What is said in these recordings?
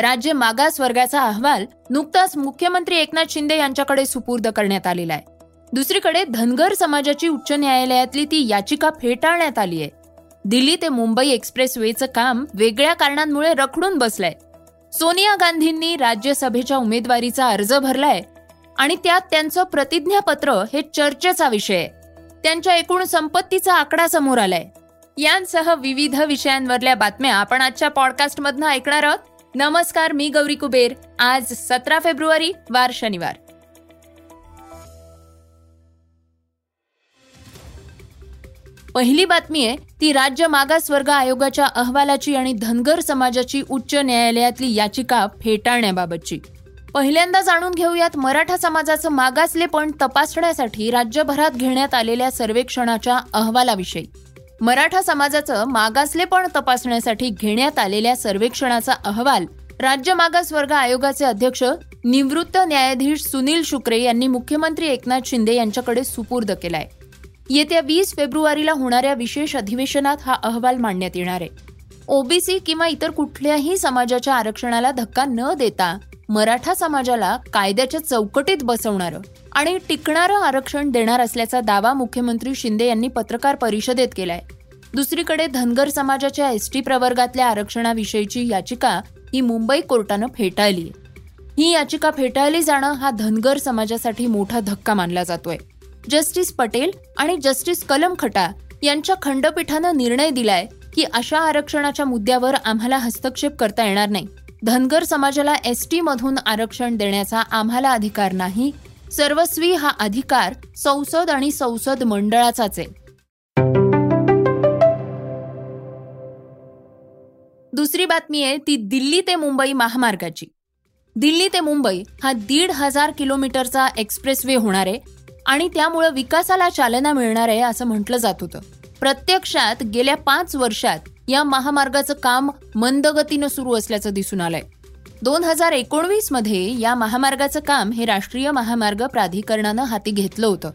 राज्य मागास वर्गाचा अहवाल नुकताच मुख्यमंत्री एकनाथ शिंदे यांच्याकडे सुपूर्द करण्यात आलेला आहे. दुसरीकडे धनगर समाजाची उच्च न्यायालयातली ती याचिका फेटाळण्यात आली आहे. दिल्ली ते मुंबई एक्सप्रेस वेचं काम वेगळ्या कारणांमुळे रखडून बसलंय. सोनिया गांधींनी राज्यसभेच्या उमेदवारीचा अर्ज भरलाय आणि त्यात त्यांचं प्रतिज्ञापत्र हे चर्चेचा विषय आहे. त्यांच्या एकूण संपत्तीचा आकडा समोर आलाय. यांसह विविध विषयांवरल्या बातम्या आपण आजच्या पॉडकास्टमधनं ऐकणार आहोत. नमस्कार मी गौरी कुबेर. आज सतरा फेब्रुवारी वार शनिवार. पहिली बातमी आहे ती राज्य मागासवर्ग आयोगाच्या अहवालाची आणि धनगर समाजाची उच्च न्यायालयातली याचिका फेटाळण्याबाबतची. पहिल्यांदा जाणून घेऊयात मराठा समाजाचं मागासलेपण तपासण्यासाठी राज्यभरात घेण्यात आलेल्या सर्वेक्षणाच्या अहवालाविषयी. मराठा समाजाचं मागासलेपण तपासण्यासाठी घेण्यात आलेल्या सर्वेक्षणाचा अहवाल राज्य मागासवर्ग आयोगाचे अध्यक्ष निवृत्त न्यायाधीश सुनील शुक्रे यांनी मुख्यमंत्री एकनाथ शिंदे यांच्याकडे सुपूर्द केलाय. येत्या वीस फेब्रुवारीला होणाऱ्या विशेष अधिवेशनात हा अहवाल मांडण्यात येणार आहे. ओबीसी किंवा इतर कुठल्याही समाजाच्या आरक्षणाला धक्का न देता मराठा समाजाला कायद्याच्या चौकटीत बसवणारं आणि टिकणारं आरक्षण देणार असल्याचा दावा मुख्यमंत्री शिंदे यांनी पत्रकार परिषदेत केलाय. दुसरीकडे धनगर समाजाच्या एस टी प्रवर्गातल्या आरक्षणाविषयीची याचिका ही मुंबई कोर्टानं फेटाळली. ही याचिका फेटाळली जाणं हा धनगर समाजासाठी मोठा धक्का मानला जातोय. जस्टिस पटेल आणि जस्टिस कलम खटा यांच्या खंडपीठानं निर्णय दिलाय की अशा आरक्षणाच्या मुद्द्यावर आम्हाला हस्तक्षेप करता येणार नाही. धनगर समाजाला एस मधून आरक्षण देण्याचा आम्हाला अधिकार नाही. सर्वस्वी हा अधिकार संसद आणि संसद मंडळाचाच. आहे दुसरी बातमी आहे ती दिल्ली ते मुंबई महामार्गाची. दिल्ली ते मुंबई हा दीड हजार किलोमीटरचा एक्सप्रेस वे होणार आहे आणि त्यामुळं विकासाला चालना मिळणार आहे असं म्हटलं जात होतं. प्रत्यक्षात गेल्या पाच वर्षात या महामार्गाचं काम मंदगतीनं सुरू असल्याचं दिसून आलंय. दोन हजार एकोणवीसमध्ये या महामार्गाचं काम हे राष्ट्रीय महामार्ग प्राधिकरणानं हाती घेतलं होतं.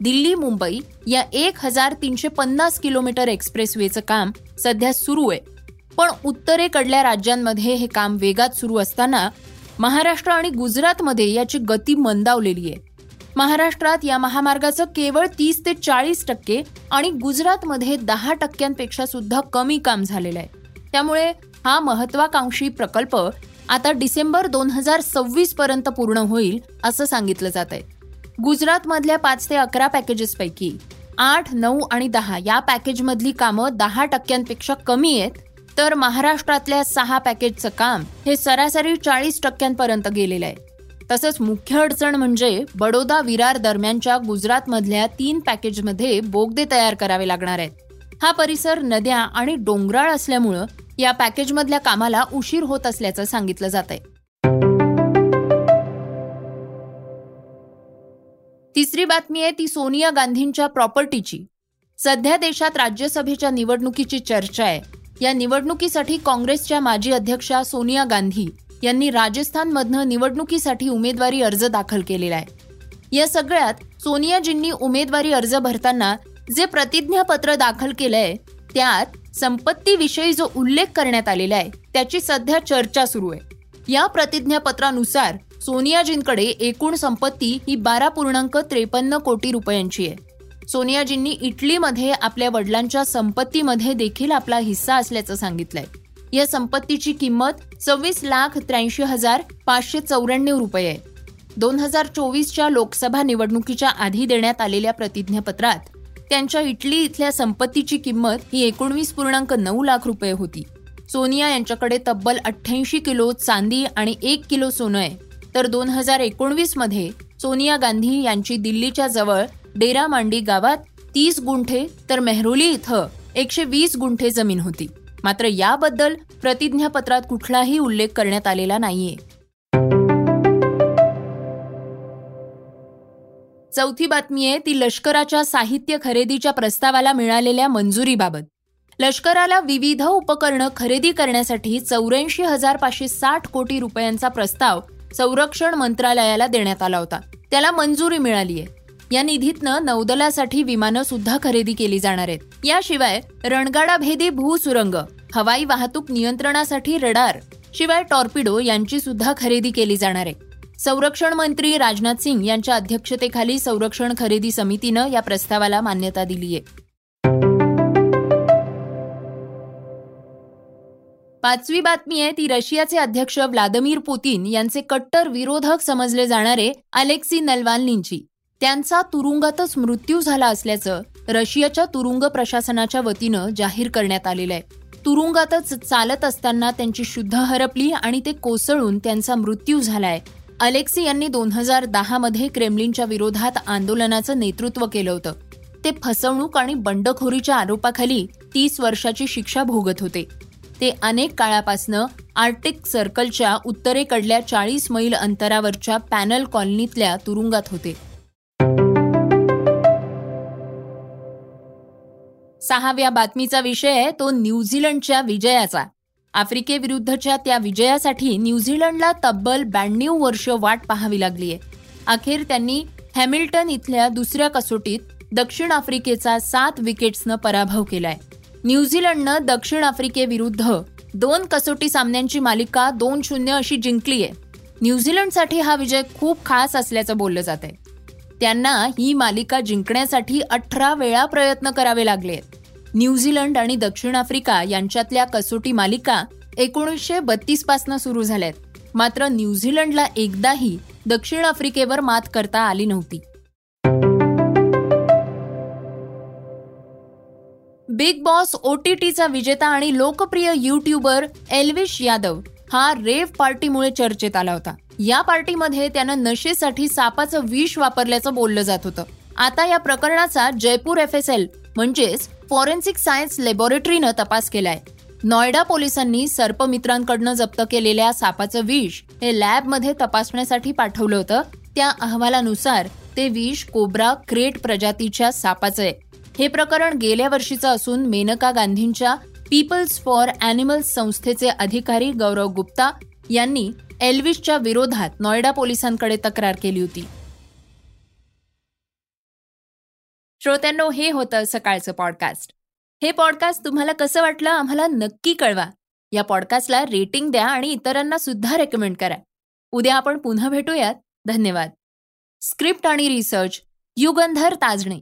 दिल्ली मुंबई या एक हजार तीनशे पन्नास किलोमीटर एक्सप्रेसवेचं काम सध्या सुरू आहे. पण उत्तरेकडल्या राज्यांमध्ये हे काम वेगात सुरू असताना महाराष्ट्र आणि गुजरातमध्ये याची गती मंदावलेली आहे. महाराष्ट्रात या महामार्गाचं केवळ तीस ते चाळीस टक्के आणि गुजरातमध्ये दहा टक्क्यांपेक्षा सुद्धा कमी काम झालेलं आहे. त्यामुळे हा महत्वाकांक्षी प्रकल्प आता डिसेंबर दोन हजार सव्वीस पर्यंत पूर्ण होईल असं सांगितलं जात आहे. गुजरातमधल्या पाच ते अकरा पॅकेजेसपैकी आठ नऊ आणि दहा या पॅकेजमधली कामं दहा टक्क्यांपेक्षा कमी आहेत तर महाराष्ट्रातल्या सहा पॅकेजचं काम हे सरासरी चाळीस टक्क्यांपर्यंत गेलेलं आहे. तसंच मुख्य अडचण म्हणजे बडोदा विरार दरम्यानच्या गुजरातमधल्या तीन पॅकेजमध्ये बोगदे तयार करावे लागणार आहेत. हा परिसर नद्या आणि डोंगराळ असल्यामुळं या पॅकेजमधल्या कामाला उशीर होत असल्याचं सांगितलं जात आहे तिसरी बातमी आहे ती सोनिया गांधींच्या प्रॉपर्टीची. सध्या देशात राज्यसभेच्या निवडणुकीची चर्चा आहे. या निवडणुकीसाठी काँग्रेसच्या माजी अध्यक्षा सोनिया गांधी यांनी राजस्थानमधनं निवडणुकीसाठी उमेदवारी अर्ज दाखल केलेला आहे. या सगळ्यात सोनियाजींनी उमेदवारी अर्ज भरताना जे प्रतिज्ञापत्र दाखल केलंय त्यात संपत्तीविषयी जो उल्लेख करण्यात आलेला आहे त्याची सध्या चर्चा सुरू आहे. या प्रतिज्ञापत्रानुसार सोनियाजींकडे एकूण संपत्ती ही बारा पूर्णांक त्रेपन्न कोटी रुपयांची आहे. सोनियाजींनी इटलीमध्ये आपल्या वडिलांच्या संपत्तीमध्ये देखील आपला हिस्सा असल्याचं सांगितलंय. या संपत्तीची किंमत सव्वीस लाख त्र्याऐंशी हजार पाचशे चौऱ्याण्णव रुपये आहे. दोन हजार चोवीसच्या लोकसभा निवडणुकीच्या आधी देण्यात आलेल्या प्रतिज्ञापत्रात त्यांच्या इटली इथल्या संपत्तीची किंमत ही एकोणवीस पूर्णांक नऊ लाख रुपये होती. सोनिया यांच्याकडे तब्बल अठ्ठ्याऐंशी किलो चांदी आणि एक किलो सोनं आहे. तर दोन हजार एकोणवीसमध्ये सोनिया गांधी यांची दिल्लीच्या जवळ डेरा मांडी गावात तीस गुंठे तर मेहरोली इथं एकशे वीस गुंठे जमीन होती. मात्र याबद्दल प्रतिज्ञापत्रात कुठलाही उल्लेख करण्यात आलेला नाहीये. चौथी बातमी आहे ती लष्कराच्या साहित्य खरेदीच्या प्रस्तावाला मिळालेल्या मंजुरीबाबत. लष्कराला विविध उपकरणं खरेदी करण्यासाठी चौऱ्याऐंशी हजार पाचशे साठ कोटी रुपयांचा प्रस्ताव संरक्षण मंत्रालयाला देण्यात आला होता. त्याला मंजुरी मिळाली आहे या निधीतनं नौदलासाठी विमानं सुद्धा खरेदी केली जाणार आहेत. याशिवाय रणगाडाभेदी भूसुरंग हवाई वाहतूक नियंत्रणासाठी रडार शिवाय टॉर्पिडो यांची सुद्धा खरेदी केली जाणार आहे. संरक्षण मंत्री राजनाथ सिंग यांच्या अध्यक्षतेखाली संरक्षण खरेदी समितीनं या प्रस्तावाला मान्यता दिली आहे. पाचवी बातमी आहे ती रशियाचे अध्यक्ष व्लादिमीर पुतीन यांचे कट्टर विरोधक समजले जाणारे अलेक्सी नलवालनींची. त्यांचा तुरुंगातच मृत्यू झाला असल्याचं रशियाच्या तुरुंग प्रशासनाच्या वतीनं जाहीर करण्यात आलेलं आहे. तुरुंगातच चालत असताना त्यांची शुद्ध हरपली आणि ते कोसळून त्यांचा मृत्यू झालाय. अलेक्सी यांनी दोन हजार दहामध्ये क्रेमलिनच्या विरोधात आंदोलनाचं नेतृत्व केलं होतं. ते फसवणूक आणि बंडखोरीच्या आरोपाखाली तीस वर्षाची शिक्षा भोगत होते. ते अनेक काळापासनं आर्टिक सर्कलच्या उत्तरेकडल्या चाळीस मैल अंतरावरच्या पॅनल कॉलनीतल्या तुरुंगात होते. सहाव्या बातमीचा विषय आहे तो न्यूझीलंडच्या विजयाचा. आफ्रिकेविरुद्धच्या त्या विजयासाठी न्यूझीलंडला तब्बल ब्याण्णव वर्ष वाट पाहावी लागलीय अखेर त्यांनी हॅमिल्टन इथल्या दुसऱ्या कसोटीत दक्षिण आफ्रिकेचा सात विकेट्सनं पराभव केलाय. न्यूझीलंडनं दक्षिण आफ्रिकेविरुद्ध दोन कसोटी सामन्यांची मालिका दोन शून्य अशी जिंकली आहे. न्यूझीलंडसाठी हा विजय खूप खास असल्याचं बोललं जात आहे त्यांना ही मालिका जिंकण्यासाठी अठरा वेळा प्रयत्न करावे लागले न्यूझीलंड आणि दक्षिण आफ्रिका यांच्यातल्या कसोटी मालिका एकोणीसशे बत्तीसपासून सुरू झाल्यात. मात्र न्यूझीलंडला एकदाही दक्षिण आफ्रिकेवर मात करता आली नव्हती. बिग बॉस ओटीटीचा विजेता आणि लोकप्रिय युट्यूबर एल्विश यादव हा रेव पार्टीमुळे चर्चेत आला होता. या पार्टीमध्ये त्यानं नशेसाठी सापाचं विष वापरल्याचं बोललं जात होतं. आता या प्रकरणाचा जयपूर एफ एस एल म्हणजेच फॉरेन्सिक सायन्स लॅबोरेटरीनं तपास केलाय. नॉयडा पोलिसांनी सर्पमित्रांकडनं जप्त केलेल्या सापाचं विष हे लॅबमध्ये तपासण्यासाठी पाठवलं होतं. त्या अहवालानुसार ते विष कोब्रा क्रेट प्रजातीच्या सापाचं आहे. हे प्रकरण गेल्या वर्षीचं असून मेनका गांधींच्या पीपल्स फॉर अॅनिमल्स संस्थेचे अधिकारी गौरव गुप्ता यांनी एल्विसच्या विरोधात नॉयडा पोलिसांकडे तक्रार केली होती. श्रोत्यांनो हे होतं सकाळचं पॉडकास्ट हे पॉडकास्ट तुम्हाला कसं वाटलं आम्हाला नक्की कळवा. या पॉडकास्टला रेटिंग द्या आणि इतरांना सुद्धा रेकमेंड करा. उद्या आपण पुन्हा भेटूयात. धन्यवाद. स्क्रिप्ट आणि रिसर्च युगंधर ताजणे.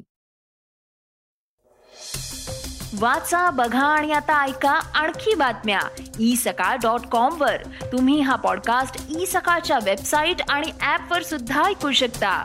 वाचा बघा आणि आता ऐका आणखी बातम्या. ई सकाळ डॉट कॉम वर. तुम्ही हा पॉडकास्ट ई सकाळच्या वेबसाईट आणि ऍप वर सुद्धा ऐकू शकता.